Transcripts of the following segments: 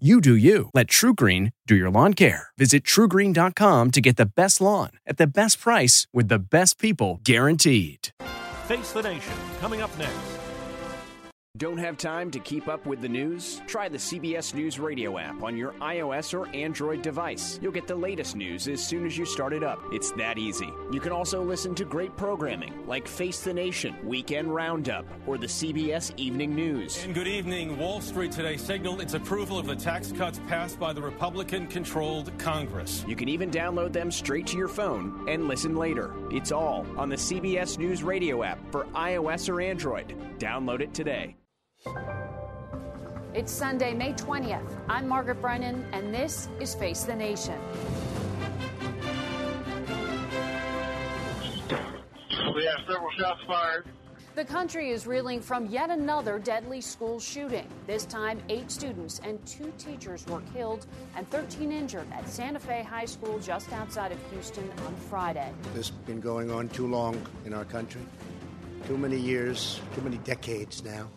You do you. Let TruGreen do your lawn care. Visit trugreen.com to get the best lawn at the best price with the best people guaranteed. Face the Nation coming up next. Don't have time to keep up with the news? Try the CBS News Radio app on your iOS or Android device. You'll get the latest news as soon as you start it up. It's that easy. You can also listen to great programming like Face the Nation, Weekend Roundup, or the CBS Evening News. And good evening. Wall Street today signaled its approval of the tax cuts passed by the Republican controlled Congress. You can even download them straight to your phone and listen later. It's all on the CBS News Radio app for iOS or Android. Download it today. It's Sunday, May 20th. I'm Margaret Brennan, and this is Face the Nation. We have several shots fired. The country is reeling from yet another deadly school shooting. This time, eight students and two teachers were killed and 13 injured at Santa Fe High School just outside of Houston on Friday. This has been going on too long in our country. Too many years, too many decades now.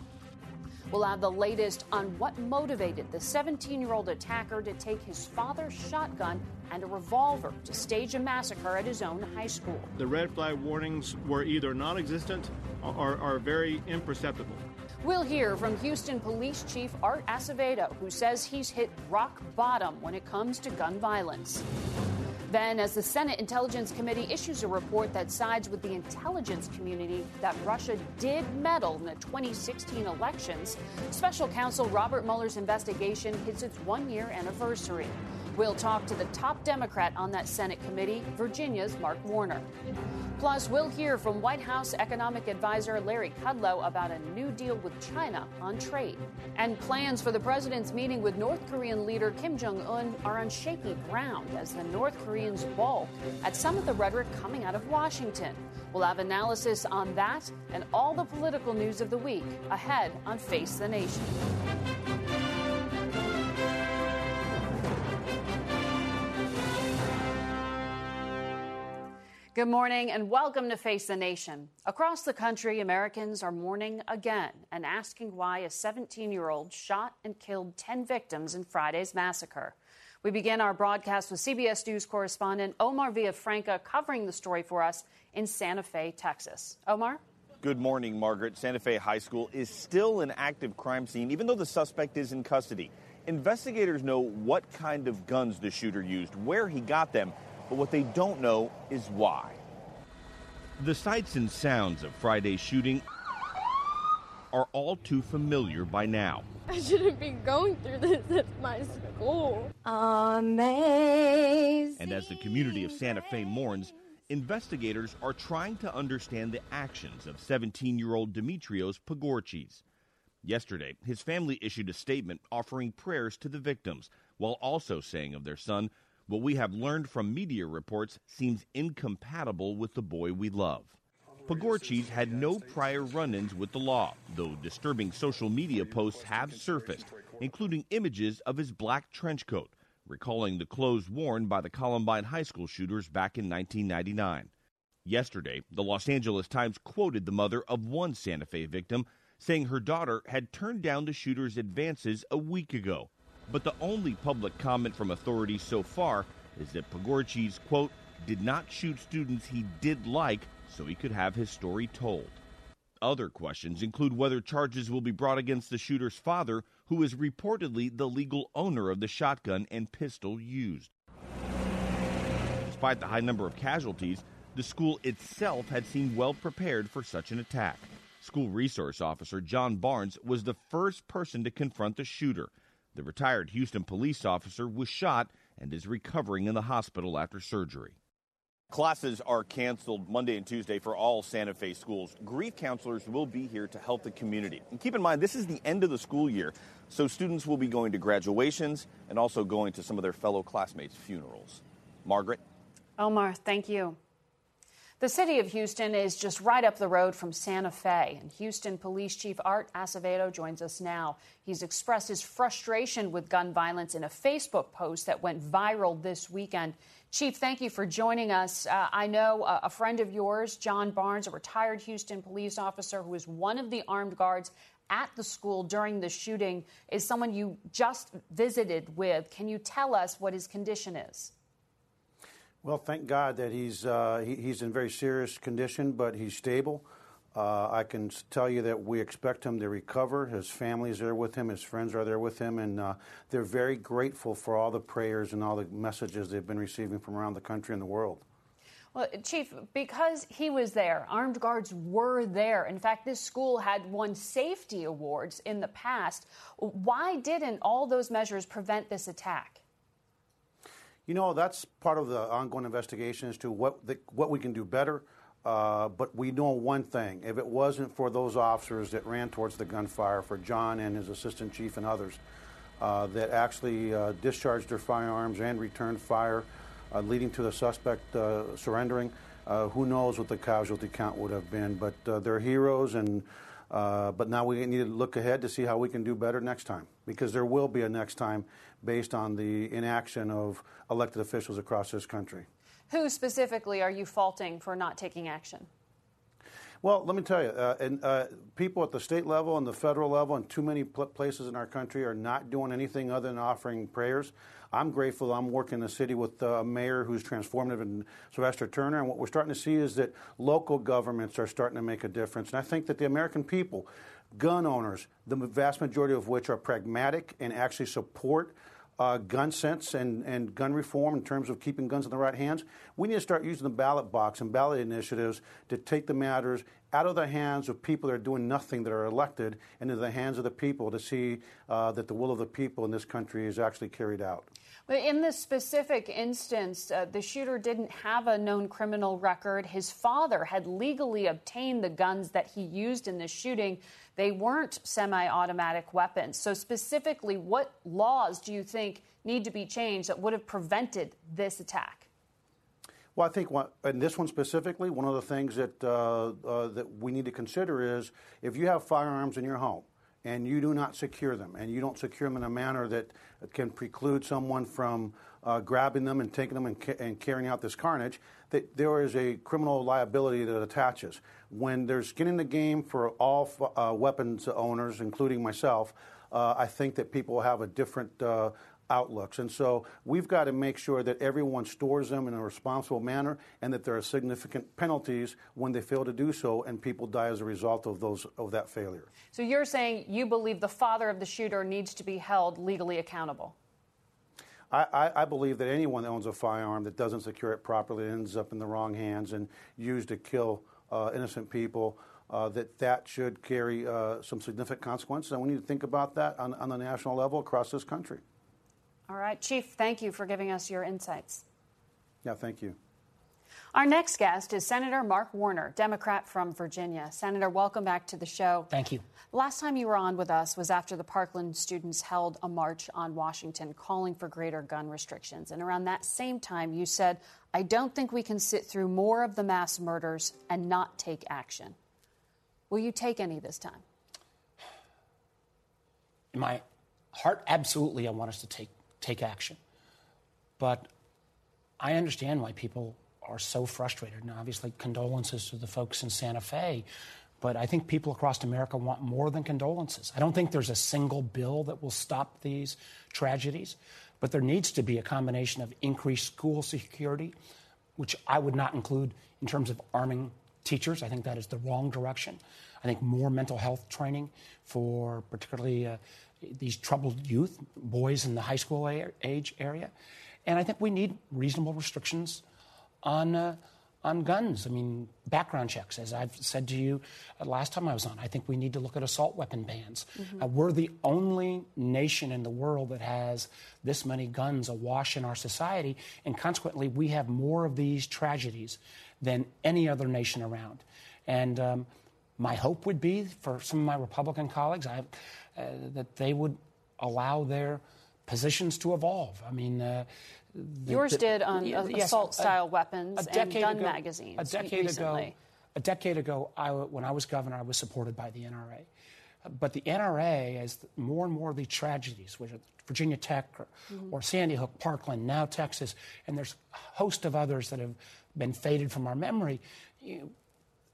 We'll have the latest on what motivated the 17 year old attacker to take his father's shotgun and a revolver to stage a massacre at his own high school. The red flag warnings were either non existent or are very imperceptible. We'll hear from Houston Police Chief Art Acevedo, who says he's hit rock bottom when it comes to gun violence. Then, as the Senate Intelligence Committee issues a report that sides with the intelligence community that Russia did meddle in the 2016 elections, special counsel Robert Mueller's investigation hits its one year anniversary. We'll talk to the top Democrat on that Senate committee, Virginia's Mark Warner. Plus, we'll hear from White House economic advisor Larry Kudlow about a new deal with China on trade. And plans for the president's meeting with North Korean leader Kim Jong un are on shaky ground as the North Koreans balk at some of the rhetoric coming out of Washington. We'll have analysis on that and all the political news of the week ahead on Face the Nation. Good morning and welcome to Face the Nation. Across the country, Americans are mourning again and asking why a 17 year old shot and killed 10 victims in Friday's massacre. We begin our broadcast with CBS News correspondent Omar Villafranca covering the story for us in Santa Fe, Texas. Omar? Good morning, Margaret. Santa Fe High School is still an active crime scene, even though the suspect is in custody. Investigators know what kind of guns the shooter used, where he got them, but what they don't know is why. The sights and sounds of Friday's shooting are all too familiar by now. I shouldn't be going through this at my school. Amazing. And as the community of Santa Fe mourns, investigators are trying to understand the actions of 17 year old Dimitrios Pagourtzis. Yesterday, his family issued a statement offering prayers to the victims, while also saying of their son, what we have learned from media reports seems incompatible with the boy we love. Pagourtzis had no prior run ins with the law, though disturbing social media posts have surfaced, including images of his black trench coat, recalling the clothes worn by the Columbine High School shooters back in 1999. Yesterday, the Los Angeles Times quoted the mother of one Santa Fe victim, saying her daughter had turned down the shooter's advances a week ago but the only public comment from authorities so far is that Pagourtzis, quote, did not shoot students he did like so he could have his story told. Other questions include whether charges will be brought against the shooter's father, who is reportedly the legal owner of the shotgun and pistol used. Despite the high number of casualties, the school itself had seemed well prepared for such an attack. School resource officer John Barnes was the first person to confront the shooter the retired Houston police officer was shot and is recovering in the hospital after surgery. Classes are canceled Monday and Tuesday for all Santa Fe schools. Grief counselors will be here to help the community. And keep in mind, this is the end of the school year, so students will be going to graduations and also going to some of their fellow classmates' funerals. Margaret? Omar, thank you. The city of Houston is just right up the road from Santa Fe, and Houston Police Chief Art Acevedo joins us now. He's expressed his frustration with gun violence in a Facebook post that went viral this weekend. Chief, thank you for joining us. Uh, I know uh, a friend of yours, John Barnes, a retired Houston police officer who was one of the armed guards at the school during the shooting, is someone you just visited with. Can you tell us what his condition is? Well, thank God that he's uh, he, he's in very serious condition, but he's stable. Uh, I can tell you that we expect him to recover. His family's there with him, his friends are there with him, and uh, they're very grateful for all the prayers and all the messages they've been receiving from around the country and the world. Well, Chief, because he was there, armed guards were there. In fact, this school had won safety awards in the past. Why didn't all those measures prevent this attack? You know, that's part of the ongoing investigation as to what the, what we can do better. Uh, but we know one thing: if it wasn't for those officers that ran towards the gunfire, for John and his assistant chief and others, uh, that actually uh, discharged their firearms and returned fire, uh, leading to the suspect uh, surrendering, uh, who knows what the casualty count would have been? But they're heroes, and but now we need to look ahead to see how we can do better next time, because there will be a next time based on the inaction of elected officials across this country. Who specifically are you faulting for not taking action? Well, let me tell you, uh, and, uh, people at the state level and the federal level and too many pl- places in our country are not doing anything other than offering prayers. I'm grateful I'm working in the city with a mayor who's transformative and Sylvester Turner. And what we're starting to see is that local governments are starting to make a difference. And I think that the American people, gun owners, the vast majority of which are pragmatic and actually support uh, gun sense and, and gun reform in terms of keeping guns in the right hands, we need to start using the ballot box and ballot initiatives to take the matters out of the hands of people that are doing nothing that are elected and into the hands of the people to see uh, that the will of the people in this country is actually carried out. But in this specific instance, uh, the shooter didn't have a known criminal record. His father had legally obtained the guns that he used in the shooting. They weren't semi automatic weapons. So, specifically, what laws do you think need to be changed that would have prevented this attack? Well, I think in this one specifically, one of the things that, uh, uh, that we need to consider is if you have firearms in your home, and you do not secure them, and you don't secure them in a manner that can preclude someone from uh, grabbing them and taking them and, ca- and, carrying out this carnage, that there is a criminal liability that attaches. When there's skin in the game for all uh, weapons owners, including myself, uh, I think that people have a different uh, outlooks. And so we've got to make sure that everyone stores them in a responsible manner and that there are significant penalties when they fail to do so and people die as a result of those of that failure. So you're saying you believe the father of the shooter needs to be held legally accountable? I, I, I, believe that anyone that owns a firearm that doesn't secure it properly ends up in the wrong hands and used to kill uh, innocent people. Uh, that that should carry uh, some significant consequences, and we need to think about that on, on the national level across this country. All right, Chief, thank you for giving us your insights. Yeah, thank you. Our next guest is Senator Mark Warner, Democrat from Virginia. Senator, welcome back to the show. Thank you. Last time you were on with us was after the Parkland students held a march on Washington calling for greater gun restrictions. And around that same time, you said, I don't think we can sit through more of the mass murders and not take action. Will you take any this time? In my heart, absolutely, I want us to take take action. But I understand why people are so frustrated. And obviously, condolences to the folks in Santa Fe. But I think people across America want more than condolences. I don't think there's a single bill that will stop these tragedies, but there needs to be a combination of increased school security, which I would not include in terms of arming teachers. I think that is the wrong direction. I think more mental health training for particularly uh, these troubled youth, boys in the high school age area. And I think we need reasonable restrictions on, uh, on guns. I mean, background checks, as I've said to you uh, last time I was on, I think we need to look at assault weapon bans. Mm-hmm. Uh, we're the only nation in the world that has this many guns awash in our society, and consequently, we have more of these tragedies than any other nation around. And um, my hope would be for some of my Republican colleagues I, uh, that they would allow their positions to evolve. I mean, uh, the, Yours the, did on yes, assault-style weapons and gun ago, magazines. A decade recently. ago, a decade ago, I, when I was governor, I was supported by the NRA. But the NRA, as more and more of these tragedies, which are Virginia Tech or, mm-hmm. or Sandy Hook, Parkland, now Texas, and there's a host of others that have been faded from our memory. You,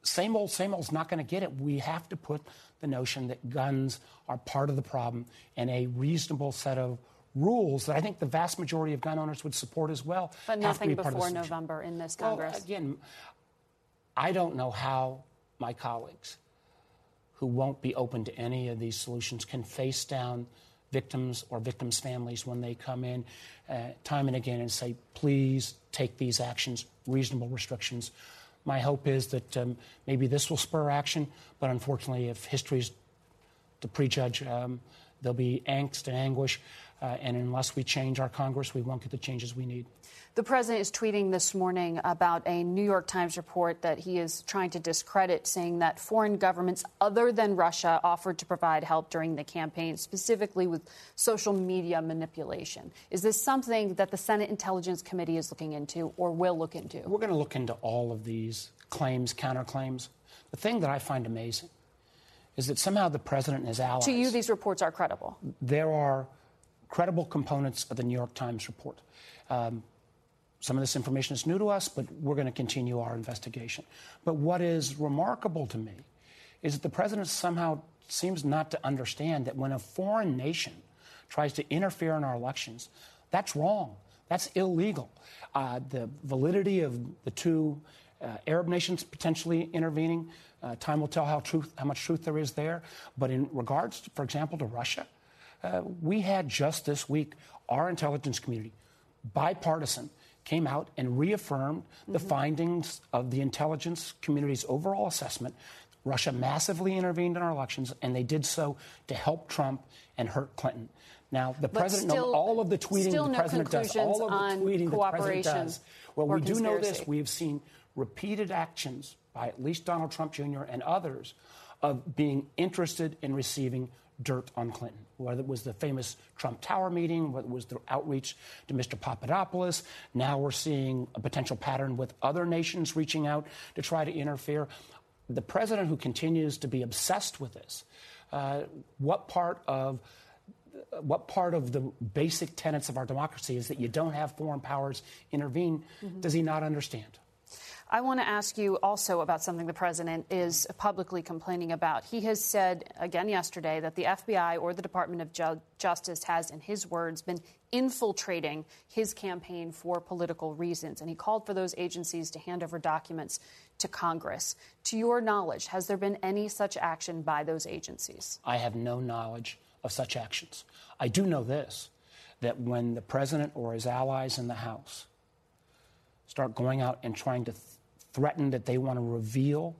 same old, same old is not going to get it. We have to put the notion that guns are part of the problem and a reasonable set of rules that I think the vast majority of gun owners would support as well. But nothing be before November in this Congress. Well, again, I don't know how my colleagues who won't be open to any of these solutions can face down victims or victims' families when they come in uh, time and again and say, please take these actions, reasonable restrictions. My hope is that um, maybe this will spur action, but unfortunately, if history's to prejudge, um, there'll be angst and anguish. Uh, and unless we change our Congress, we won't get the changes we need. The president is tweeting this morning about a New York Times report that he is trying to discredit, saying that foreign governments other than Russia offered to provide help during the campaign, specifically with social media manipulation. Is this something that the Senate Intelligence Committee is looking into or will look into? We're going to look into all of these claims, counterclaims. The thing that I find amazing is that somehow the president and his allies. To you, these reports are credible. There are credible components of the New York Times report. Um, some of this information is new to us, but we're going to continue our investigation. But what is remarkable to me is that the president somehow seems not to understand that when a foreign nation tries to interfere in our elections, that's wrong. That's illegal. Uh, the validity of the two uh, Arab nations potentially intervening, uh, time will tell how, truth, how much truth there is there. But in regards, to, for example, to Russia, uh, we had just this week our intelligence community, bipartisan, came out and reaffirmed mm-hmm. the findings of the intelligence community's overall assessment. Russia massively intervened in our elections, and they did so to help Trump and hurt Clinton. Now, the but president, still, all of the tweeting the no president does, all of the tweeting the president does. Well, we conspiracy. do know this. We have seen repeated actions by at least Donald Trump Jr. and others of being interested in receiving dirt on Clinton, whether it was the famous Trump Tower meeting, whether it was the outreach to Mr. Papadopoulos. Now we're seeing a potential pattern with other nations reaching out to try to interfere. The president who continues to be obsessed with this, uh, what part of what part of the basic tenets of our democracy is that you don't have foreign powers intervene? Mm-hmm. Does he not understand? I want to ask you also about something the president is publicly complaining about. He has said again yesterday that the FBI or the Department of Ju- Justice has, in his words, been infiltrating his campaign for political reasons. And he called for those agencies to hand over documents to Congress. To your knowledge, has there been any such action by those agencies? I have no knowledge of such actions. I do know this that when the president or his allies in the House start going out and trying to threatened that they want to reveal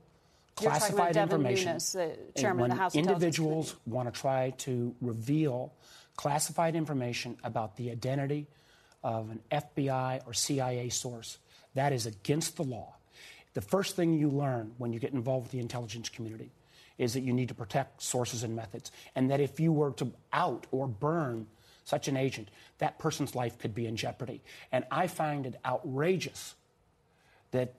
classified information. Nunes, chairman when of the House individuals want to try to reveal classified information about the identity of an FBI or CIA source, that is against the law. The first thing you learn when you get involved with the intelligence community is that you need to protect sources and methods, and that if you were to out or burn such an agent, that person's life could be in jeopardy. And I find it outrageous that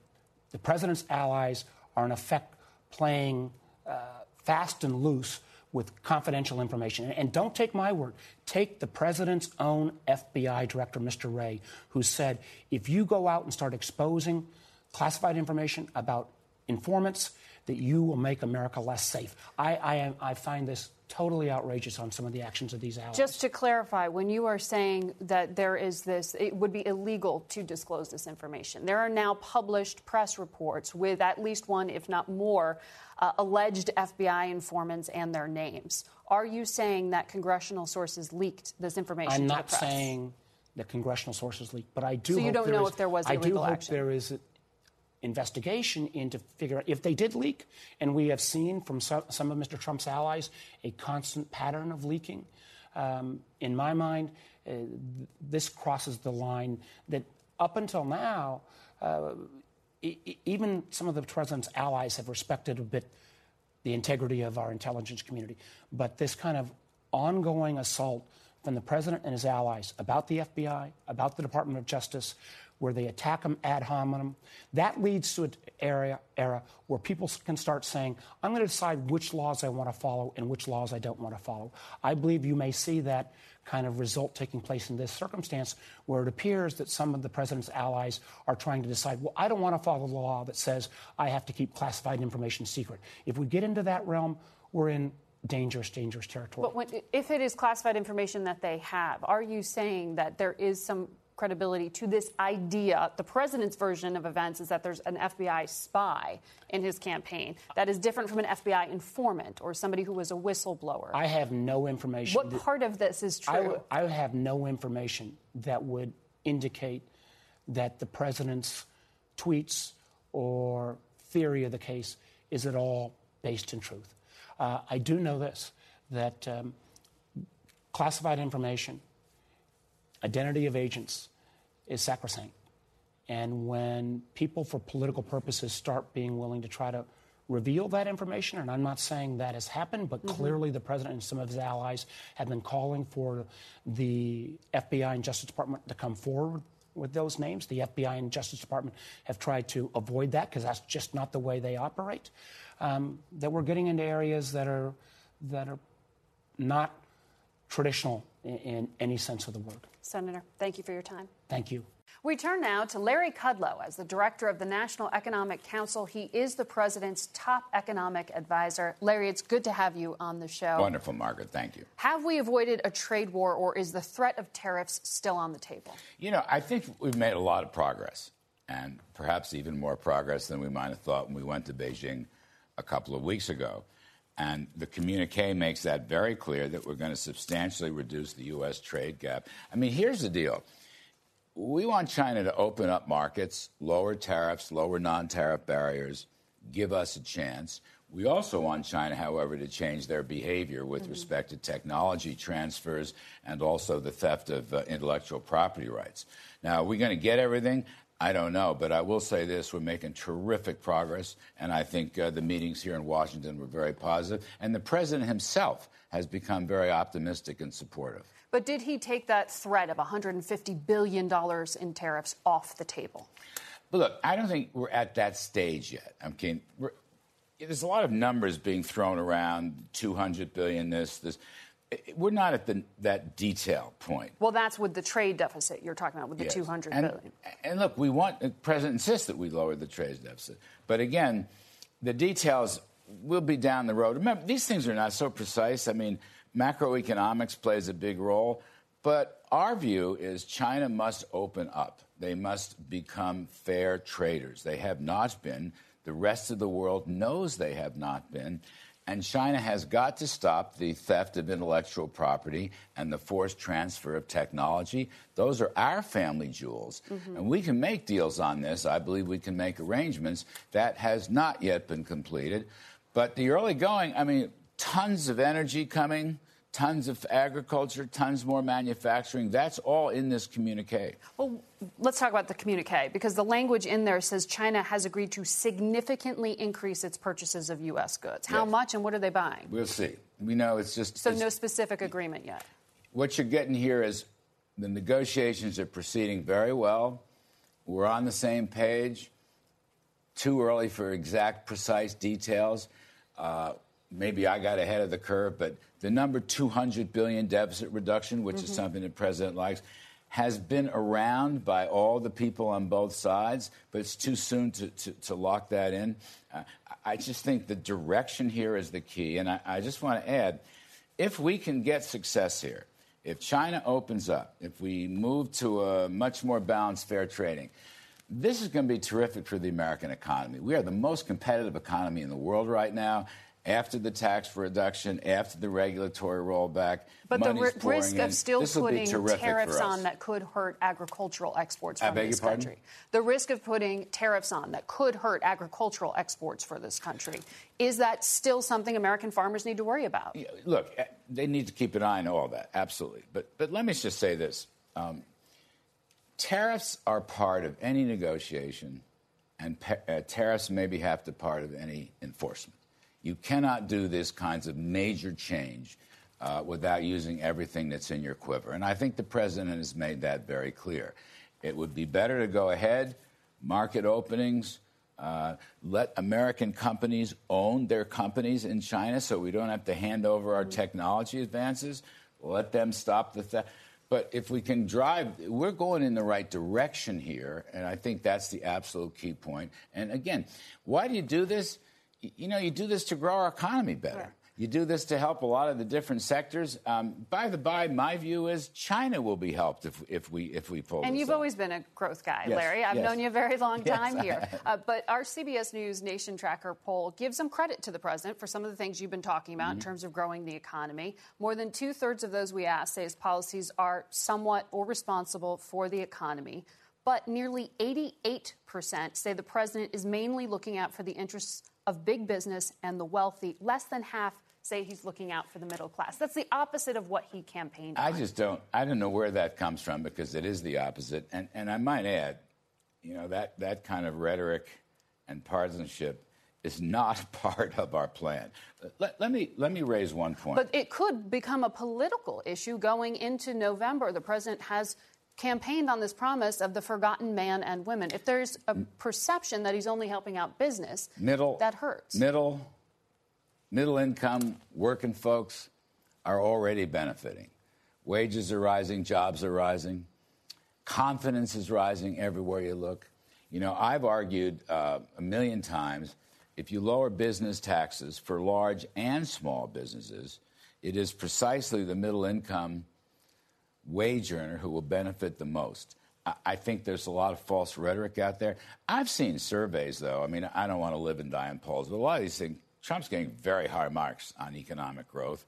the president's allies are, in effect, playing uh, fast and loose with confidential information. And don't take my word. Take the president's own FBI director, Mr. Wray, who said if you go out and start exposing classified information about informants, that you will make America less safe. I, I, am, I find this totally outrageous on some of the actions of these allies. Just to clarify, when you are saying that there is this, it would be illegal to disclose this information. There are now published press reports with at least one, if not more, uh, alleged FBI informants and their names. Are you saying that congressional sources leaked this information? I'm not saying that congressional sources leaked, but I do. So you don't know is, if there was I do hope action. there is investigation into figure out if they did leak. And we have seen from some, of Mr. Trump's allies a constant pattern of leaking. Um, in my mind, uh, this crosses the line that up until now, uh, e- even some of the president's allies have respected a bit the integrity of our intelligence community. But this kind of ongoing assault from the president and his allies about the FBI, about the Department of Justice, where they attack them ad hominem. That leads to an area, era where people can start saying, I'm going to decide which laws I want to follow and which laws I don't want to follow. I believe you may see that kind of result taking place in this circumstance where it appears that some of the president's allies are trying to decide, well, I don't want to follow the law that says I have to keep classified information secret. If we get into that realm, we're in dangerous, dangerous territory. But when, if it is classified information that they have, are you saying that there is some credibility to this idea. The president's version of events is that there's an FBI spy in his campaign that is different from an FBI informant or somebody who was a whistleblower. I have no information. What part of this is true? I, w- I have no information that would indicate that the president's tweets or theory of the case is at all based in truth. Uh, I do know this that um, classified information identity of agents is sacrosanct. And when people, for political purposes, start being willing to try to reveal that information, and I'm not saying that has happened, but mm-hmm. clearly the president and some of his allies have been calling for the FBI and Justice Department to come forward with those names. The FBI and Justice Department have tried to avoid that because that's just not the way they operate. Um, that we're getting into areas that are that are not traditional in, in any sense of the word. Senator, thank you for your time. Thank you. We turn now to Larry Kudlow as the director of the National Economic Council. He is the president's top economic advisor. Larry, it's good to have you on the show. Wonderful, Margaret. Thank you. Have we avoided a trade war, or is the threat of tariffs still on the table? You know, I think we've made a lot of progress, and perhaps even more progress than we might have thought when we went to Beijing a couple of weeks ago. And the communique makes that very clear that we're going to substantially reduce the U.S. trade gap. I mean, here's the deal. We want China to open up markets, lower tariffs, lower non tariff barriers, give us a chance. We also want China, however, to change their behavior with mm-hmm. respect to technology transfers and also the theft of uh, intellectual property rights. Now, are we going to get everything? I don't know, but I will say this: we're making terrific progress, and I think uh, the meetings here in Washington were very positive, and the president himself has become very optimistic and supportive. But did he take that threat of 150 billion dollars in tariffs off the table? But look, I don't think we're at that stage yet. I'm kidding. there's a lot of numbers being thrown around: 200 billion, this, this we're not at the, that detail point. Well, that's with the trade deficit you're talking about, with the yes. 200 and, billion. And look, we want the president insists that we lower the trade deficit, but again, the details will be down the road. Remember, these things are not so precise. I mean, macroeconomics plays a big role, but our view is China must open up. They must become fair traders. They have not been. The rest of the world knows they have not been. And China has got to stop the theft of intellectual property and the forced transfer of technology. Those are our family jewels. Mm-hmm. And we can make deals on this. I believe we can make arrangements. That has not yet been completed. But the early going, I mean, tons of energy coming tons of agriculture, tons more manufacturing. That's all in this communique. Well, let's talk about the communique because the language in there says China has agreed to significantly increase its purchases of U.S. goods. How yes. much and what are they buying? We'll see. We know it's just. So, it's, no specific agreement yet. What you're getting here is the negotiations are proceeding very well. We're on the same page. Too early for exact, precise details. Uh, maybe I got ahead of the curve, but the number 200 billion deficit reduction, which mm-hmm. is something the president likes, has been around by all the people on both sides, but it's too soon to, to, to lock that in. Uh, I just think the direction here is the key. And I, I just want to add if we can get success here, if China opens up, if we move to a much more balanced fair trading, this is going to be terrific for the American economy. We are the most competitive economy in the world right now. After the tax reduction, after the regulatory rollback. But the pouring risk in. of still putting tariffs on that could hurt agricultural exports from this country. The risk of putting tariffs on that could hurt agricultural exports for this country. Is that still something American farmers need to worry about? Look, eh, they need to keep an eye on all that, absolutely. But but let me just say this: um, tariffs are part of any negotiation, and pa- uh, tariffs maybe have to part of any enforcement. You cannot do this kinds of major change uh, without using everything that's in your quiver, and I think the president has made that very clear. It would be better to go ahead, market openings. Uh, let American companies own their companies in China so we don't have to hand over our technology advances. Let them stop the theft. But if we can drive, we're going in the right direction here, and I think that's the absolute key point. And again, why do you do this? You know, you do this to grow our economy better. You do this to help a lot of the different sectors. Um, by the by, my view is China will be helped if, if we if we pull And you've off. always been a growth guy, Yes, Larry. I've yes. known you a very long time I here. Uh, but our CBS News Nation Tracker poll gives some credit to the president for some of the things you've been talking about in Mhm. terms of growing the economy. More than two thirds of those we asked say his policies are somewhat or responsible for the economy. But nearly 88% say the president is mainly looking out for the interests of big business and the wealthy. Less than half say he's looking out for the middle class. That's the opposite of what he campaigned I on. just don't. I don't know where that comes from because it is the opposite. And and I might add, you know that that kind of rhetoric and partisanship is not part of our plan. Let, let me let me raise one point. But it could become a political issue going into November. The president has campaigned on this promise of the forgotten man and women. If there's a perception that he's only helping out business, middle that hurts. Middle middle income working folks are already benefiting. Wages are rising, jobs are rising, confidence is rising everywhere you look. You know, I've argued uh, a million times if you lower business taxes for large and small businesses, it is precisely the middle income wage earner who will benefit the most. I- think there's a lot of false rhetoric out there. I've seen surveys, though. I mean, I don't want to live and die in polls, but a lot of these things, Trump's getting very high marks on economic growth.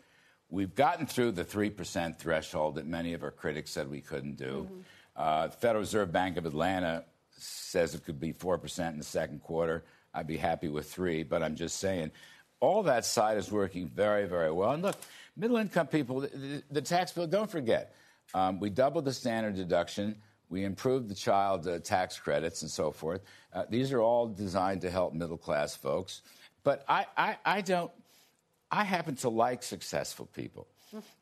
We've gotten through the 3% threshold that many of our critics said we couldn't do. Uh, Federal Reserve Bank of Atlanta says it could be 4% in the second quarter. I'd be happy with 3 but I'm just saying all that side is working very, very well. And look, middle income people, the, the tax bill, don't forget, um, we doubled the standard deduction. We improved the child uh, tax credits and so forth. Uh, these are all designed to help middle class folks. But I, I, I don't, I happen to like successful people.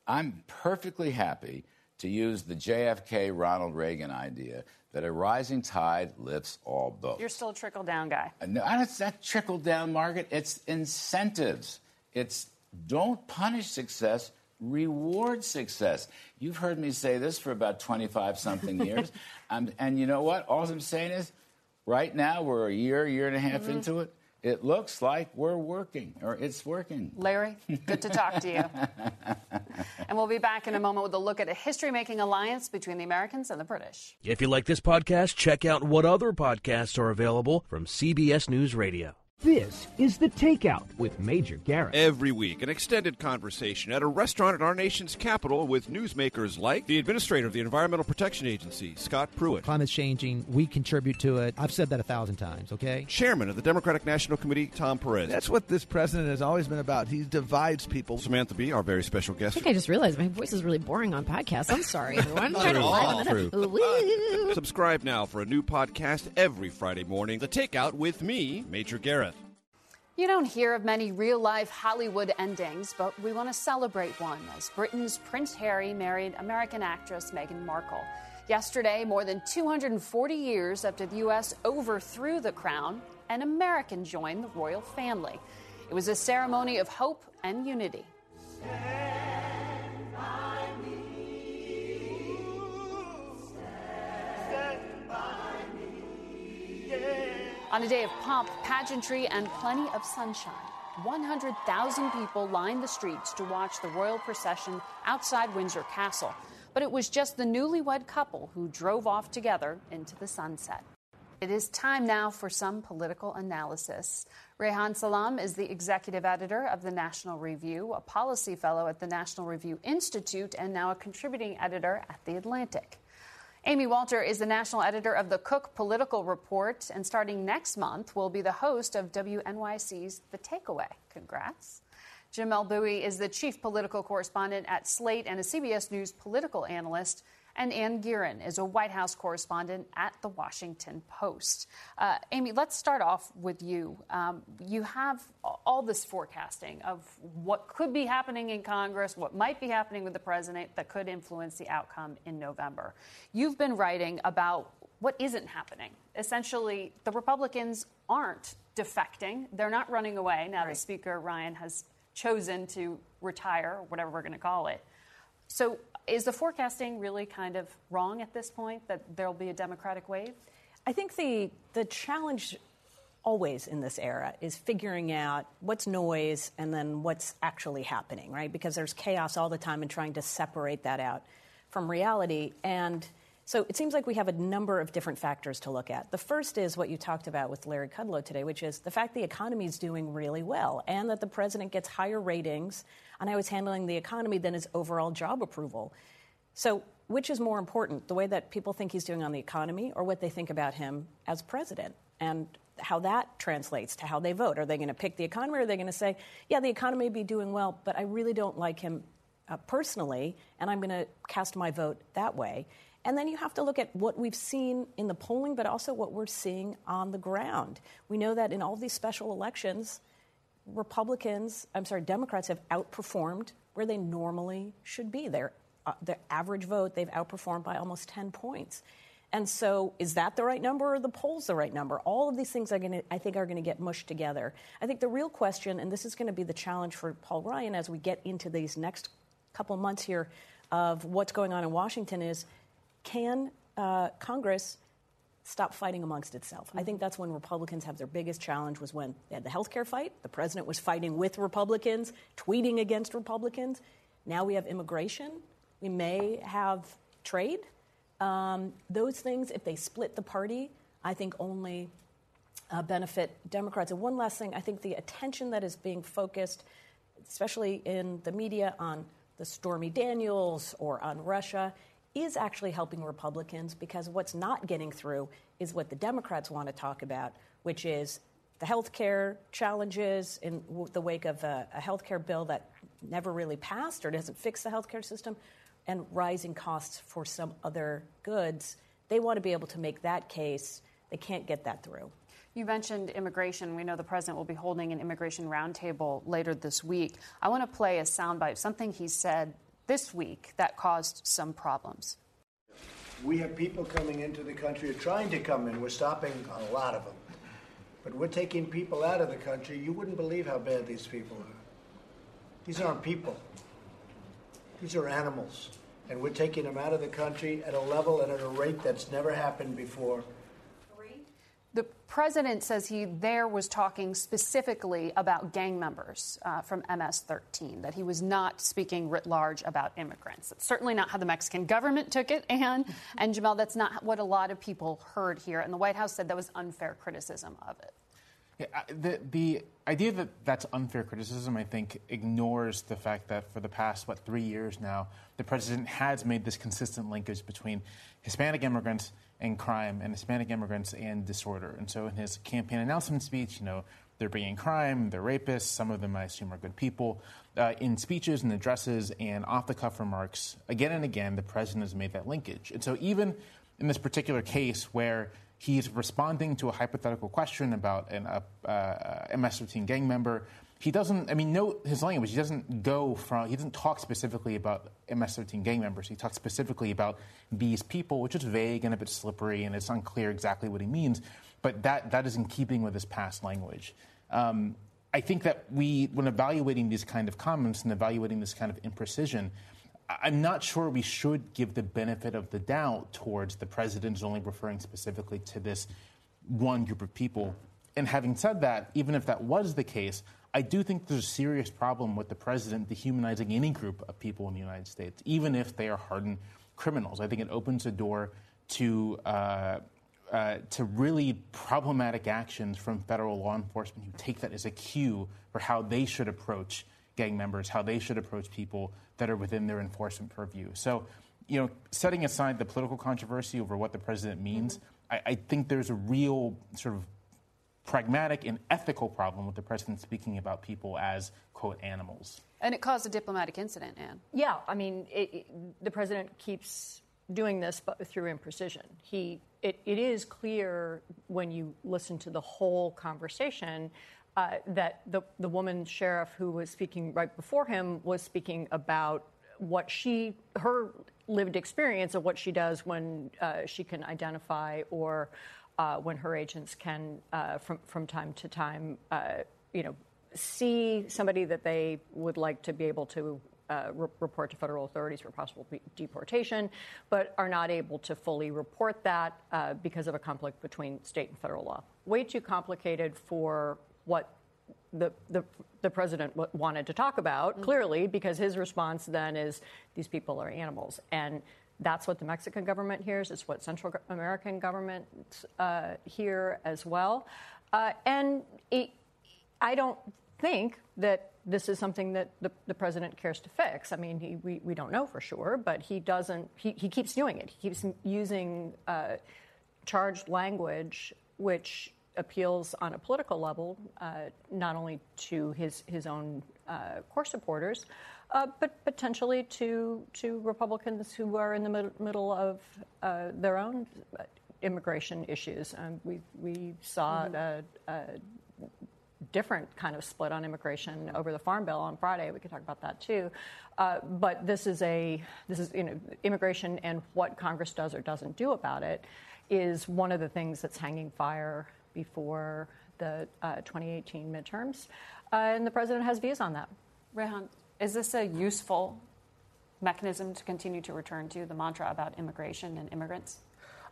I'm perfectly happy to use the JFK Ronald Reagan idea that a rising tide lifts all boats. You're still a trickle down guy. Uh, No, it's not trickle down, Margaret. It's incentives. It's don't punish success, reward success. You've heard me say this for about 25 something years. Um, and you know what? All I'm saying is right now, we're a year, year and a half Mhm. into it. It looks like we're working, or it's working. Larry, good to talk to you. and we'll be back in a moment with a look at a history making alliance between the Americans and the British. If you like this podcast, check out what other podcasts are available from CBS News Radio. This is The Takeout with Major Garrett. Every week, an extended conversation at a restaurant in our nation's capital with newsmakers like the administrator of the Environmental Protection Agency, Scott Pruitt, Climate's changing. We contribute to it. I've said that a thousand times, okay? chairman of the Democratic National Committee, Tom Perez. That's what this president has always been about. He divides people. Samantha Bee, our very special guest. I guest. think I just realized my voice is really boring on podcasts. I'm sorry, everyone. Not Trying to all liven it up. true. Subscribe now for a new podcast every Friday morning. The Takeout with me, Major Garrett. You don't hear of many real life Hollywood endings, but we want to celebrate one as Britain's Prince Harry married American actress Meghan Markle. Yesterday, more than 240 years after the U.S. overthrew the crown, an American joined the royal family. It was a ceremony of hope and unity. On a day of pomp, pageantry, and plenty of sunshine, 100,000 people lined the streets to watch the royal procession outside Windsor Castle. But it was just the newlywed couple who drove off together into the sunset. It is time now for some political analysis. Reihan Salam is the executive editor of the National Review, a policy fellow at the National Review Institute, and now a contributing editor at The Atlantic. Amy Walter is the national editor of the Cook Political Report, and starting next month will be the host of WNYC's The Takeaway. Congrats. Jamelle Bouie is the chief political correspondent at Slate and a CBS News political analyst. And Anne Gearan is a White House correspondent at The Washington Post. Uh, Amy, let's start off with you. Um, you have all this forecasting of what could be happening in Congress, what might be happening with the president that could influence the outcome in November. You've been writing about what isn't happening. Essentially, the Republicans aren't defecting, they're not running away now right. that Speaker Ryan has chosen to retire, whatever we're going to call it. So, is the forecasting really kind of wrong at this point that there'll be a Democratic wave? I think the the challenge always in this era is figuring out what's noise and then what's actually happening, right? Because there's chaos all the time and trying to separate that out from reality and so it seems like we have a number of different factors to look at. The first is what you talked about with Larry Kudlow today, which is the fact the economy is doing really well and that the president gets higher ratings on how he's handling the economy than his overall job approval. So, which is more important, the way that people think he's doing on the economy or what they think about him as president? And how that translates to how they vote. Are they going to pick the economy or are they going to say, yeah, the economy be doing well, but I really don't like him uh, personally, and I'm going to cast my vote that way? And then you have to look at what we've seen in the polling, but also what we're seeing on the ground. We know that in all these special elections, Republicans, I'm sorry, Democrats have outperformed where they normally should be. Their, uh, their average vote, they've outperformed by almost 10 points. And so, is that the right number or the polls the right number? All of these things are going to, I think, are going to get mushed together. I think the real question, and this is going to be the challenge for Paul Ryan as we get into these next couple months here of what's going on in Washington, is can uh, Congress stop fighting amongst itself? Mm-hmm. I think that's when Republicans have their biggest challenge was when they had the health care fight. The president was fighting with Republicans, tweeting against Republicans. Now we have immigration. We may have trade. Um, those things, if they split the party, I think only uh, benefit Democrats. And one last thing, I think the attention that is being focused, especially in the media, on the Stormy Daniels or on Russia, is actually helping Republicans because what's not getting through is what the Democrats want to talk about, which is the health care challenges in the wake of a, a health care bill that never really passed or doesn't fix the health care system, and rising costs for some other goods. They want to be able to make that case. They can't get that through. You mentioned immigration. We know the president will be holding an immigration roundtable later this week. I want to play a soundbite, something he said this week that caused some problems. We have people coming into the country or trying to come in. We're stopping a lot of them. But we're taking people out of the country. You wouldn't believe how bad these people are. These aren't people, these are animals. And we're taking them out of the country at a level and at a rate that's never happened before. The president says he there was talking specifically about gang members uh, from MS 13, that he was not speaking writ large about immigrants. That's certainly not how the Mexican government took it, and, and Jamelle, that's not what a lot of people heard here. And the White House said that was unfair criticism of it. Yeah, the, the idea that that's unfair criticism, I think, ignores the fact that for the past, what, three years now, the president has made this consistent linkage between Hispanic immigrants and crime and Hispanic immigrants and disorder. And so in his campaign announcement speech, you know, they're bringing crime, they're rapists, some of them I assume are good people. Uh, in speeches and addresses and off the cuff remarks, again and again, the president has made that linkage. And so even in this particular case where he's responding to a hypothetical question about an uh, uh, MS-13 gang member, he doesn't, I mean, note his language. He doesn't go from, he doesn't talk specifically about MS 13 gang members. He talks specifically about these people, which is vague and a bit slippery, and it's unclear exactly what he means. But that, that is in keeping with his past language. Um, I think that we, when evaluating these kind of comments and evaluating this kind of imprecision, I'm not sure we should give the benefit of the doubt towards the president only referring specifically to this one group of people. And having said that, even if that was the case, I do think there's a serious problem with the president dehumanizing any group of people in the United States, even if they are hardened criminals. I think it opens a door to uh, uh, to really problematic actions from federal law enforcement who take that as a cue for how they should approach gang members, how they should approach people that are within their enforcement purview. So, you know, setting aside the political controversy over what the president means, mm-hmm. I, I think there's a real sort of pragmatic and ethical problem with the president speaking about people as, quote, animals. And it caused a diplomatic incident, Anne. Yeah, I mean, it, it, the president keeps doing this but through imprecision. He, it, it is clear when you listen to the whole conversation uh, that the, the woman sheriff who was speaking right before him was speaking about what she, her lived experience of what she does when uh, she can identify or uh, when her agents can, uh, from, from time to time, uh, you know, see somebody that they would like to be able to uh, re- report to federal authorities for possible deportation, but are not able to fully report that uh, because of a conflict between state and federal law. Way too complicated for what the, the, the president w- wanted to talk about, mm-hmm. clearly, because his response then is these people are animals. And that's what the Mexican government hears. It's what Central American governments uh, hear as well. Uh, and it, I don't think that this is something that the, the president cares to fix. I mean, he, we, we don't know for sure, but he doesn't, he, he keeps doing it. He keeps using uh, charged language, which appeals on a political level, uh, not only to his, his own uh, core supporters, uh, but potentially to, to Republicans who are in the mid- middle of uh, their own immigration issues. Um, we, we saw mm-hmm. a, a different kind of split on immigration over the farm bill on Friday. We could talk about that too. Uh, but this is a this is you know immigration and what Congress does or doesn't do about it is one of the things that's hanging fire before the uh, 2018 midterms, uh, and the president has views on that. Reihan, is this a useful mechanism to continue to return to the mantra about immigration and immigrants?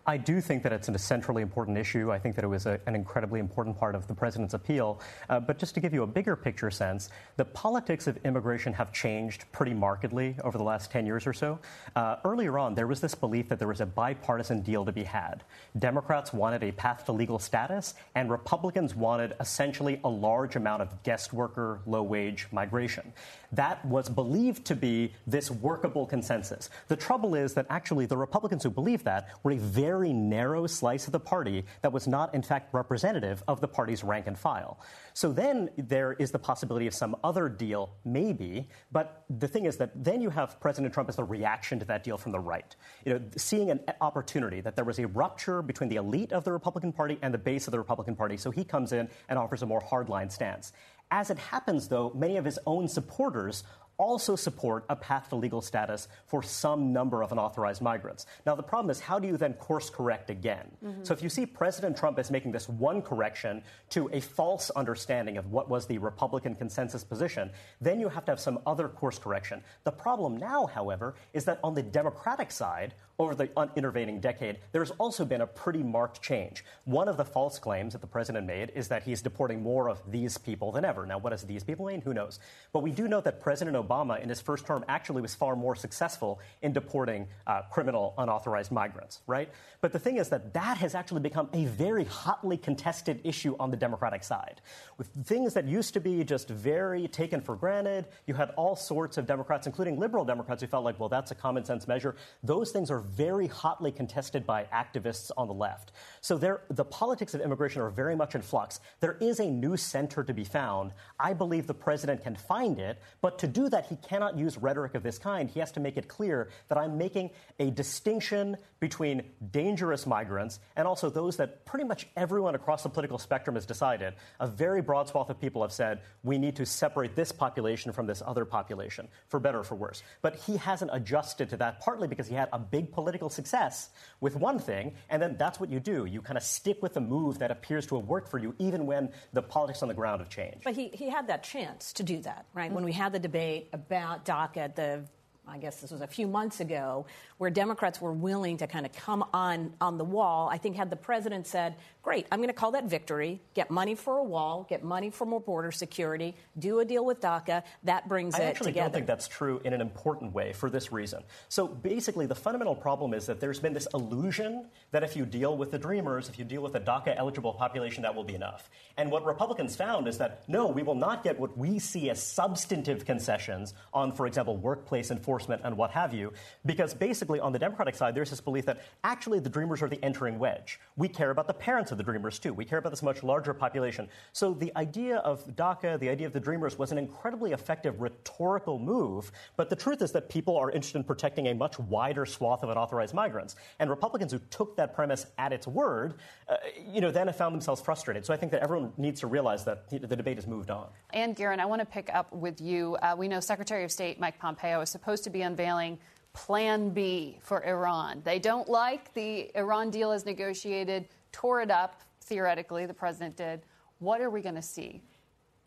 I do think that it's a centrally important issue. I think that it was a, an incredibly important part of the president's appeal. Uh, but just to give you a bigger picture sense, the politics of immigration have changed pretty markedly over the last 10 years or so. Uh, earlier on, there was this belief that there was a bipartisan deal to be had. Democrats wanted a path to legal status, and Republicans wanted essentially a large amount of guest worker, low wage migration. That was believed to be this workable consensus. The trouble is that actually the Republicans who believed that were a very very narrow slice of the party that was not, in fact, representative of the party's rank and file. So then there is the possibility of some other deal, maybe. But the thing is that then you have President Trump as the reaction to that deal from the right. You know, seeing an opportunity that there was a rupture between the elite of the Republican Party and the base of the Republican Party. So he comes in and offers a more hardline stance. As it happens, though, many of his own supporters also support a path to legal status for some number of unauthorized migrants. Now, the problem is how do you then course correct again? Mm-hmm. So, if you see President Trump is making this one correction to a false understanding of what was the Republican consensus position, then you have to have some other course correction. The problem now, however, is that on the Democratic side, over the intervening decade, there's also been a pretty marked change. One of the false claims that the president made is that he's deporting more of these people than ever. Now, what does these people mean? Who knows? But we do know that President Obama, in his first term, actually was far more successful in deporting uh, criminal unauthorized migrants, right? But the thing is that that has actually become a very hotly contested issue on the Democratic side. With things that used to be just very taken for granted, you had all sorts of Democrats, including liberal Democrats, who felt like, well, that's a common sense measure. Those things are very hotly contested by activists on the left. So there, the politics of immigration are very much in flux. There is a new center to be found. I believe the president can find it, but to do that, he cannot use rhetoric of this kind. He has to make it clear that I'm making a distinction between dangerous migrants and also those that pretty much everyone across the political spectrum has decided. A very broad swath of people have said we need to separate this population from this other population, for better or for worse. But he hasn't adjusted to that, partly because he had a big political success with one thing, and then that's what you do. You kind of stick with the move that appears to have worked for you, even when the politics on the ground have changed. But he, he had that chance to do that, right? Mm-hmm. When we had the debate about DACA, the I guess this was a few months ago, where Democrats were willing to kind of come on on the wall. I think had the president said, "Great, I'm going to call that victory. Get money for a wall, get money for more border security, do a deal with DACA. That brings it. I it actually together." don't think that's true in an important way for this reason. So basically, the fundamental problem is that there's been this illusion that if you deal with the Dreamers, if you deal with the DACA eligible population, that will be enough. And what Republicans found is that no, we will not get what we see as substantive concessions on, for example, workplace enforcement and what have you, because basically on the Democratic side, there's this belief that actually the Dreamers are the entering wedge. We care about the parents of the Dreamers too. We care about this much larger population. So the idea of DACA, the idea of the Dreamers, was an incredibly effective rhetorical move. But the truth is that people are interested in protecting a much wider swath of unauthorized migrants. And Republicans who took that premise at its word, uh, you know, then have found themselves frustrated. So I think that everyone needs to realize that the debate has moved on. Anne Gearan, I want to pick up with you. Uh, we know Secretary of State Mike Pompeo is supposed to be unveiling Plan B for Iran. They don't like the Iran deal as negotiated, tore it up, theoretically, the president did. What are we going to see?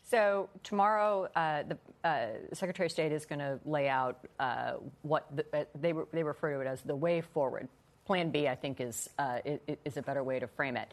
So tomorrow, uh, the uh, Secretary of State is going to lay out uh, what the, uh, they re- they refer to it as the way forward. Plan B, I think, is uh, is a better way to frame it.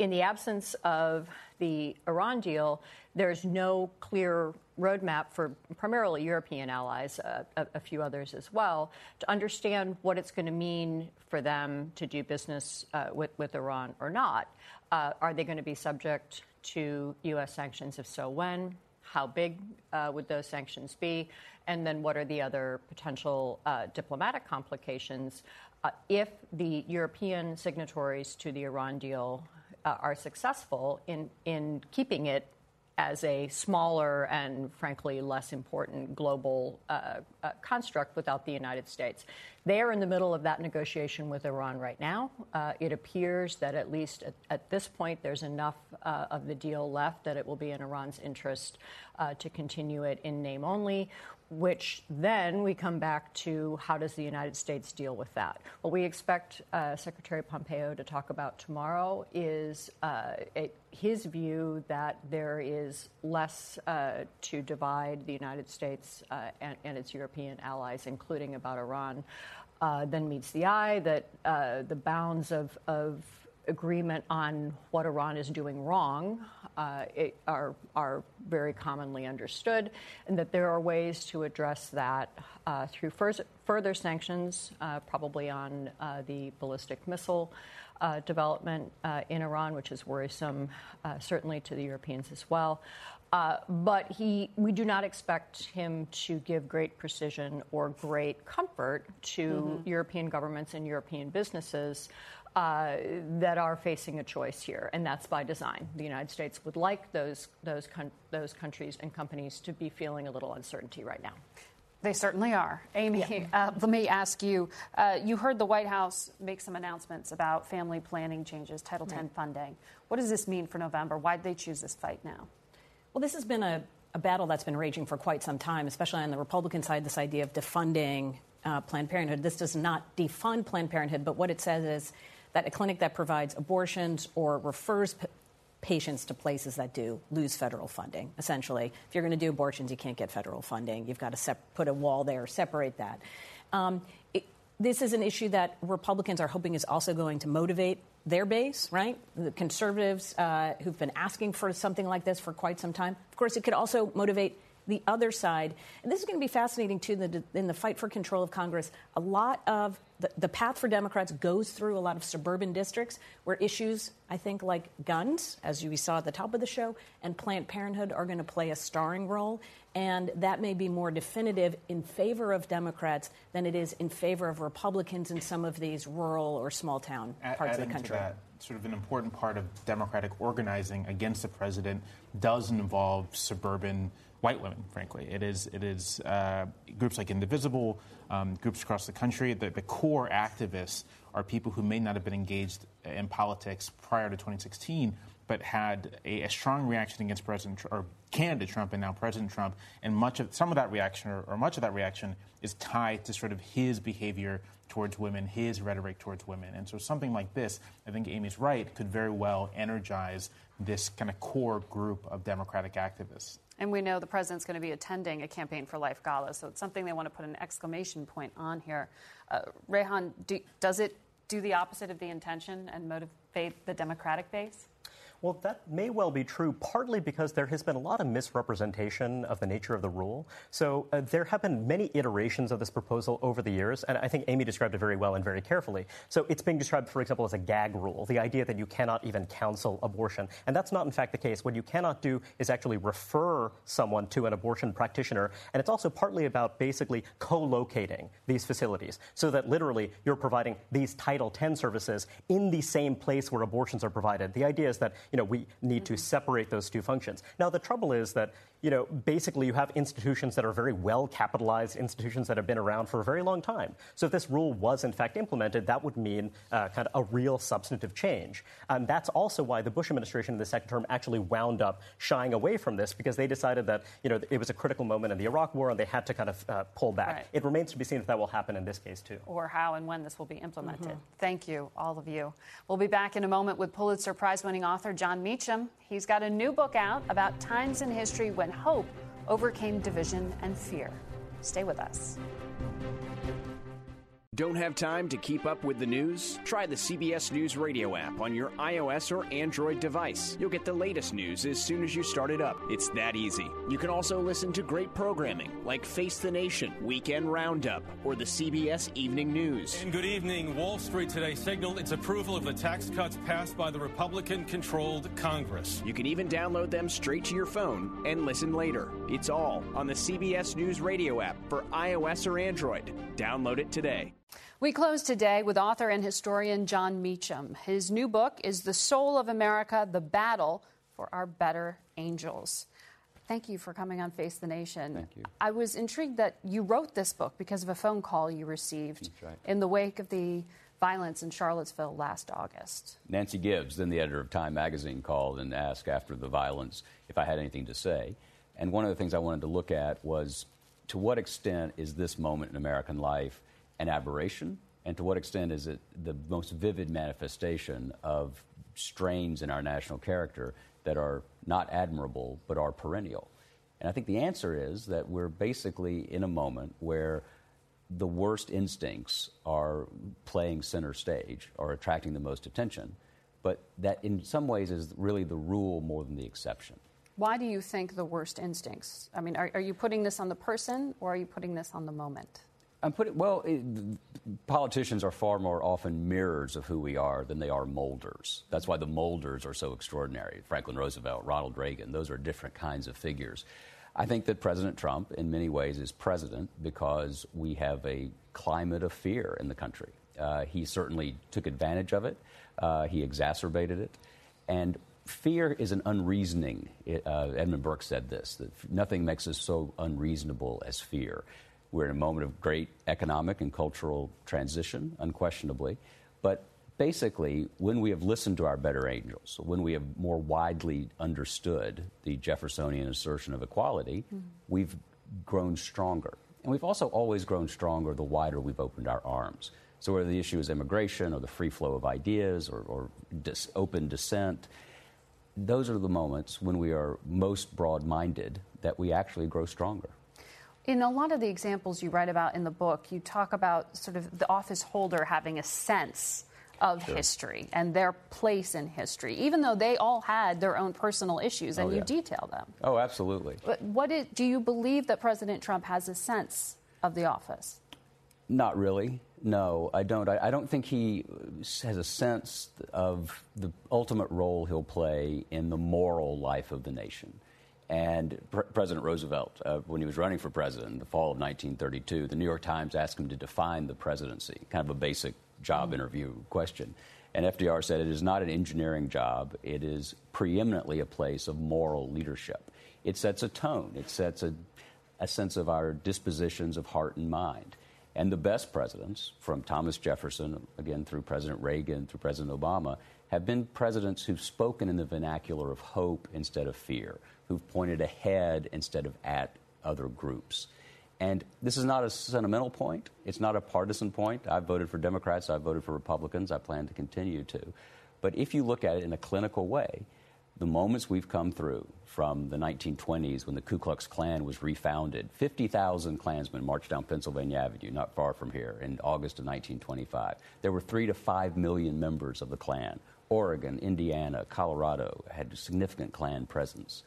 In the absence of the Iran deal, there's no clear roadmap for primarily European allies, uh, a, a, few others as well, to understand what it's going to mean for them to do business uh, with, with Iran or not. Uh, are they going to be subject to U.S. sanctions? If so, when? How big uh, would those sanctions be? And then what are the other potential uh, diplomatic complications uh, if the European signatories to the Iran deal uh, are successful in, in keeping it as a smaller and frankly less important global uh, uh, construct without the United States. They are in the middle of that negotiation with Iran right now. Uh, it appears that at least at, at this point there's enough uh, of the deal left that it will be in Iran's interest uh, to continue it in name only which then we come back to how does the United States deal with that? What we expect uh, Secretary Pompeo to talk about tomorrow is uh, his view that there is less uh, to divide the United States uh, and, and, its European allies, including about Iran, uh, than meets the eye, that uh, the bounds of, of agreement on what Iran is doing wrong uh, are, are very commonly understood, and that there are ways to address that uh, through further, further sanctions, uh, probably on uh, the ballistic missile uh, development uh, in Iran, which is worrisome, certainly to the Europeans as well. but he, we do not expect him to give great precision or great comfort to mm-hmm. European governments and European businesses uh, that are facing a choice here, and that's by design. The United States would like those those con- those countries and companies to be feeling a little uncertainty right now. They certainly are. Amy, yeah. uh, let me ask you. Uh, you heard the White House make some announcements about family planning changes, Title right. X funding. What does this mean for November? Why did they choose this fight now? Well, this has been a, a battle that's been raging for quite some time, especially on the Republican side, this idea of defunding uh, Planned Parenthood. This does not defund Planned Parenthood, but what it says is that a clinic that provides abortions or refers p- patients to places that do lose federal funding. Essentially, if you're going to do abortions, you can't get federal funding. You've got to sep- put a wall there, separate that. Um, it, this is an issue that Republicans are hoping is also going to motivate their base, right? The conservatives uh, who've been asking for something like this for quite some time. Of course, it could also motivate the other side. And this is going to be fascinating, too, in the, in the fight for control of Congress. A lot of the, the, path for Democrats goes through a lot of suburban districts where issues, I think, like guns, as we saw at the top of the show, and Planned Parenthood are going to play a starring role. And that may be more definitive in favor of Democrats than it is in favor of Republicans in some of these rural or small town parts of the country. Sort of an important part of Democratic organizing against the president does involve suburban white women, frankly. It is, it is uh, groups like Indivisible, um, groups across the country. The, the, core activists are people who may not have been engaged in politics prior to 2016, but had a, a strong reaction against President or candidate Trump and now President Trump. And much of some of that reaction, or, or much of that reaction, is tied to sort of his behavior towards women, his rhetoric towards women. And so something like this, I think Amy's right, could very well energize this kind of core group of Democratic activists. And we know the president's going to be attending a Campaign for Life gala, so it's something they want to put an exclamation point on here. Uh, Reihan, do, does it do the opposite of the intention and motivate the Democratic base? Well, that may well be true, partly because there has been a lot of misrepresentation of the nature of the rule. So uh, there have been many iterations of this proposal over the years, and I think Amy described it very well and very carefully. So it's being described, for example, as a gag rule, the idea that you cannot even counsel abortion. And that's not, in fact, the case. What you cannot do is actually refer someone to an abortion practitioner, and it's also partly about basically co locating these facilities so that literally you're providing these Title X services in the same place where abortions are provided. The idea is that you know, we need to mm-hmm. separate those two functions. Now, the trouble is that, you know, basically you have institutions that are very well capitalized, institutions that have been around for a very long time. So if this rule was in fact implemented, that would mean uh, kind of a real substantive change. And that's also why the Bush administration in the second term actually wound up shying away from this because they decided that, you know, it was a critical moment in the Iraq war and they had to kind of uh, pull back. Right. It remains to be seen if that will happen in this case, too. Or how and when this will be implemented. Mhm. Thank you, all of you. We'll be back in a moment with Pulitzer Prize winning author Jon Meacham. He's got a new book out about times in history when hope overcame division and fear. Stay with us. Don't have time to keep up with the news? Try the CBS News Radio app on your iOS or Android device. You'll get the latest news as soon as you start it up. It's that easy. You can also listen to great programming like Face the Nation, Weekend Roundup, or the CBS Evening News. And good evening. Wall Street today signaled its approval of the tax cuts passed by the Republican controlled Congress. You can even download them straight to your phone and listen later. It's all on the CBS News Radio app for iOS or Android. Download it today. We close today with author and historian Jon Meacham. His new book is The Soul of America The Battle for Our Better Angels. Thank you for coming on Face the Nation. Thank you. I was intrigued that you wrote this book because of a phone call you received right. in the wake of the violence in Charlottesville last August. Nancy Gibbs, then the editor of Time magazine, called and asked after the violence if I had anything to say. And one of the things I wanted to look at was to what extent is this moment in American life an aberration, and to what extent is it the most vivid manifestation of strains in our national character that are not admirable but are perennial? And I think the answer is that we're basically in a moment where the worst instincts are playing center stage or attracting the most attention, but that in some ways is really the rule more than the exception. Why do you think the worst instincts? I mean, are, are you putting this on the person or are you putting this on the moment? I'm putting well. It, politicians are far more often mirrors of who we are than they are molders. That's why the molders are so extraordinary. Franklin Roosevelt, Ronald Reagan, those are different kinds of figures. I think that President Trump, in many ways, is president because we have a climate of fear in the country. Uh, he certainly took advantage of it. Uh, he exacerbated it, and fear is an unreasoning. Uh, Edmund Burke said this: that nothing makes us so unreasonable as fear. We're in a moment of great economic and cultural transition, unquestionably. But basically, when we have listened to our better angels, when we have more widely understood the Jeffersonian assertion of equality, mm-hmm. we've grown stronger. And we've also always grown stronger the wider we've opened our arms. So, whether the issue is immigration or the free flow of ideas or, or dis- open dissent, those are the moments when we are most broad minded that we actually grow stronger. In a lot of the examples you write about in the book, you talk about sort of the office holder having a sense of Sure. history and their place in history, even though they all had their own personal issues, and Oh, you detail them. Oh, absolutely. But what is, do you believe that President Trump has a sense of the office? Not really. No, I don't. I, I don't think he has a sense of the ultimate role he'll play in the moral life of the nation. And Pre- President Roosevelt, uh, when he was running for president in the fall of 1932, the New York Times asked him to define the presidency, kind of a basic job interview question. And FDR said it is not an engineering job, it is preeminently a place of moral leadership. It sets a tone, it sets a, a sense of our dispositions of heart and mind. And the best presidents, from Thomas Jefferson, again through President Reagan, through President Obama, have been presidents who've spoken in the vernacular of hope instead of fear, who've pointed ahead instead of at other groups. And this is not a sentimental point. It's not a partisan point. I've voted for Democrats. I've voted for Republicans. I plan to continue to. But if you look at it in a clinical way, the moments we've come through from the 1920s when the Ku Klux Klan was refounded, 50,000 Klansmen marched down Pennsylvania Avenue, not far from here, in August of 1925. There were three to five million members of the Klan. Oregon, Indiana, Colorado had a significant Klan presence.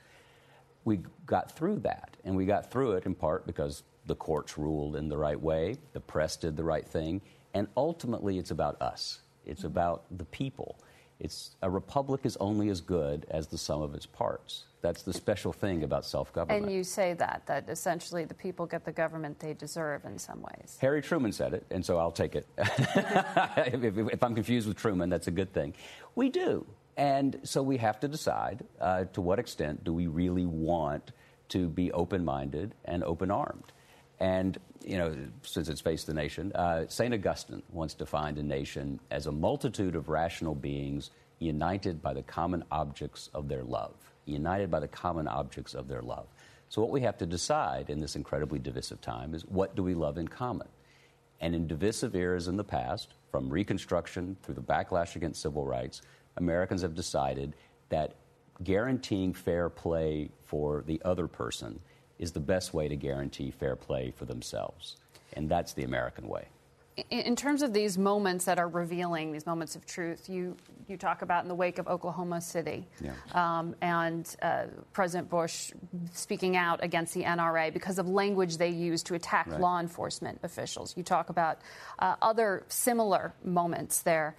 We got through that, and we got through it in part because the courts ruled in the right way, the press did the right thing, and ultimately it's about us. It's mm-hmm. about the people. It's a republic is only as good as the sum of its parts. That's the special thing about self-government. And you say that that essentially the people get the government they deserve in some ways. Harry Truman said it, and so I'll take it. if, if, if, I'm confused with Truman, that's a good thing. We do. And so we have to decide uh, to what extent do we really want to be open minded and open armed. And, you know, since it's Face the Nation, uh, St. Augustine once defined a nation as a multitude of rational beings united by the common objects of their love. United by the common objects of their love. So, what we have to decide in this incredibly divisive time is what do we love in common? And in divisive eras in the past, from Reconstruction through the backlash against civil rights, Americans have decided that guaranteeing fair play for the other person is the best way to guarantee fair play for themselves. And that's the American way. In terms of these moments that are revealing, these moments of truth, you, you talk about in the wake of Oklahoma City yeah. um, and uh, President Bush speaking out against the NRA because of language they use to attack right. law enforcement officials. You talk about uh, other similar moments there.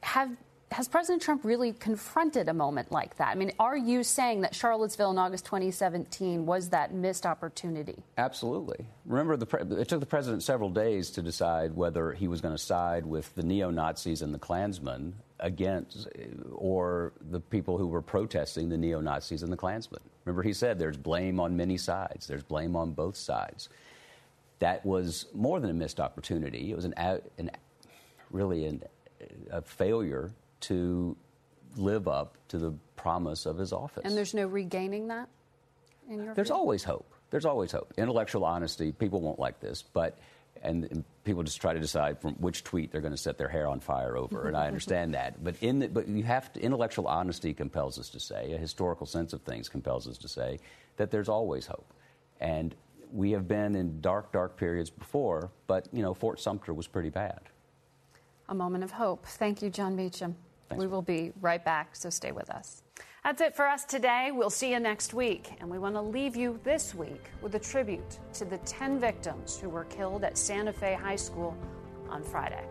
Have has President Trump really confronted a moment like that? I mean, are you saying that Charlottesville in August 2017 was that missed opportunity? Absolutely. Remember, the, it took the president several days to decide whether he was going to side with the neo Nazis and the Klansmen against or the people who were protesting the neo Nazis and the Klansmen. Remember, he said there's blame on many sides, there's blame on both sides. That was more than a missed opportunity. It was an, an really an, a failure to live up to the promise of his office. And there's no regaining that in your There's view? always hope. There's always hope. Intellectual honesty, people won't like this, but and, and, people just try to decide from which tweet they're going to set their hair on fire over, and I understand that. But in the, but you have to, intellectual honesty compels us to say, a historical sense of things compels us to say that there's always hope, and we have been in dark, dark periods before, but you know Fort Sumter was pretty bad. A moment of hope. Thank you, Jon Meacham. Thanks. We will be right back, so stay with us. That's it for us today. We'll see you next week. And we want to leave you this week with a tribute to the 10 victims who were killed at Santa Fe High School on Friday.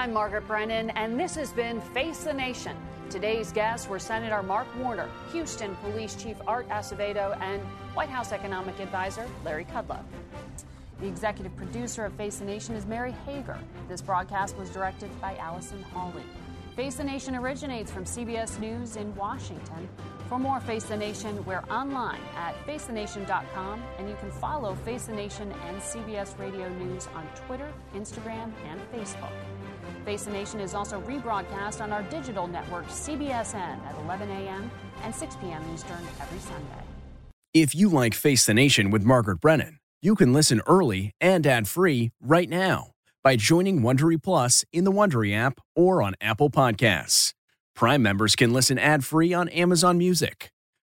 I'm Margaret Brennan, and this has been Face the Nation. Today's guests were Senator Mark Warner, Houston Police Chief Art Acevedo, and White House Economic Advisor Larry Kudlow. The executive producer of Face the Nation is Mary Hager. This broadcast was directed by Allison Hawley. Face the Nation originates from CBS News in Washington. For more Face the Nation, we're online at facethenation.com, and you can follow Face the Nation and CBS Radio News on Twitter, Instagram, and Facebook. Face the Nation is also rebroadcast on our digital network, CBSN, at 11 a.m. and 6 p.m. Eastern every Sunday. If you like Face the Nation with Margaret Brennan, you can listen early and ad-free right now by joining Wondery Plus in the Wondery app or on Apple Podcasts. Prime members can listen ad-free on Amazon Music.